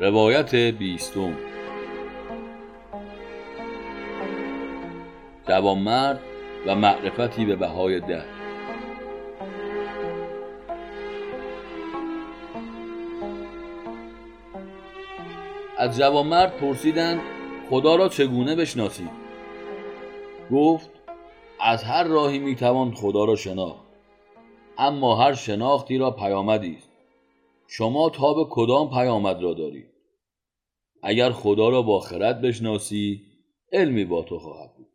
روایت بیستم. جوانمرد و معرفتی به بهای ده از جوانمرد پرسیدند خدا را چگونه بشناسید؟ گفت از هر راهی می‌توان خدا را شناخت. اما هر شناختی را پیامدی است. شما تاب کدام پیامد را دارید؟ اگر خدا را با خرد بشناسی علمی با تو خواهد بود.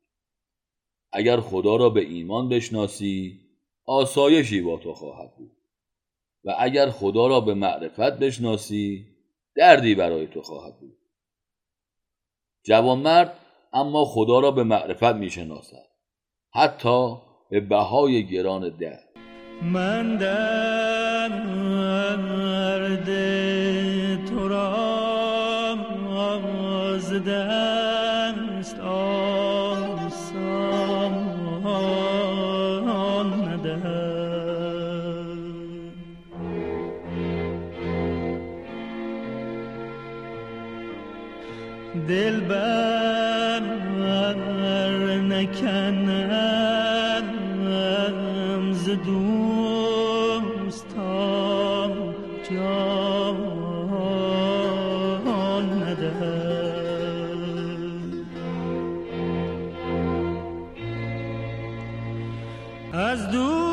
اگر خدا را به ایمان بشناسی آسایشی با تو خواهد بود. و اگر خدا را به معرفت بشناسی دردی برای تو خواهد بود. جوانمرد اما خدا را به معرفت می‌شناسد. حتی به بهای گران ده. من درد تو را از دست دل بر نکنم ز دوستان جان ندهم از دوست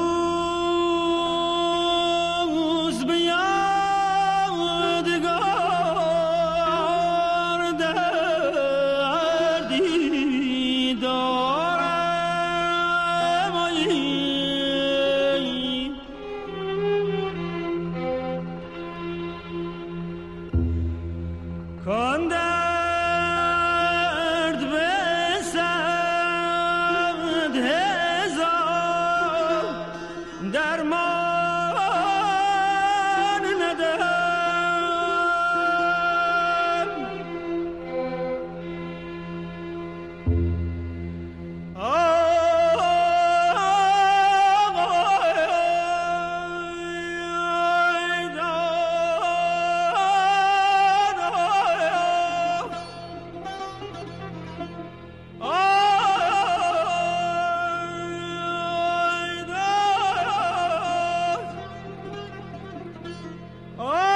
کان درد به صد Oh!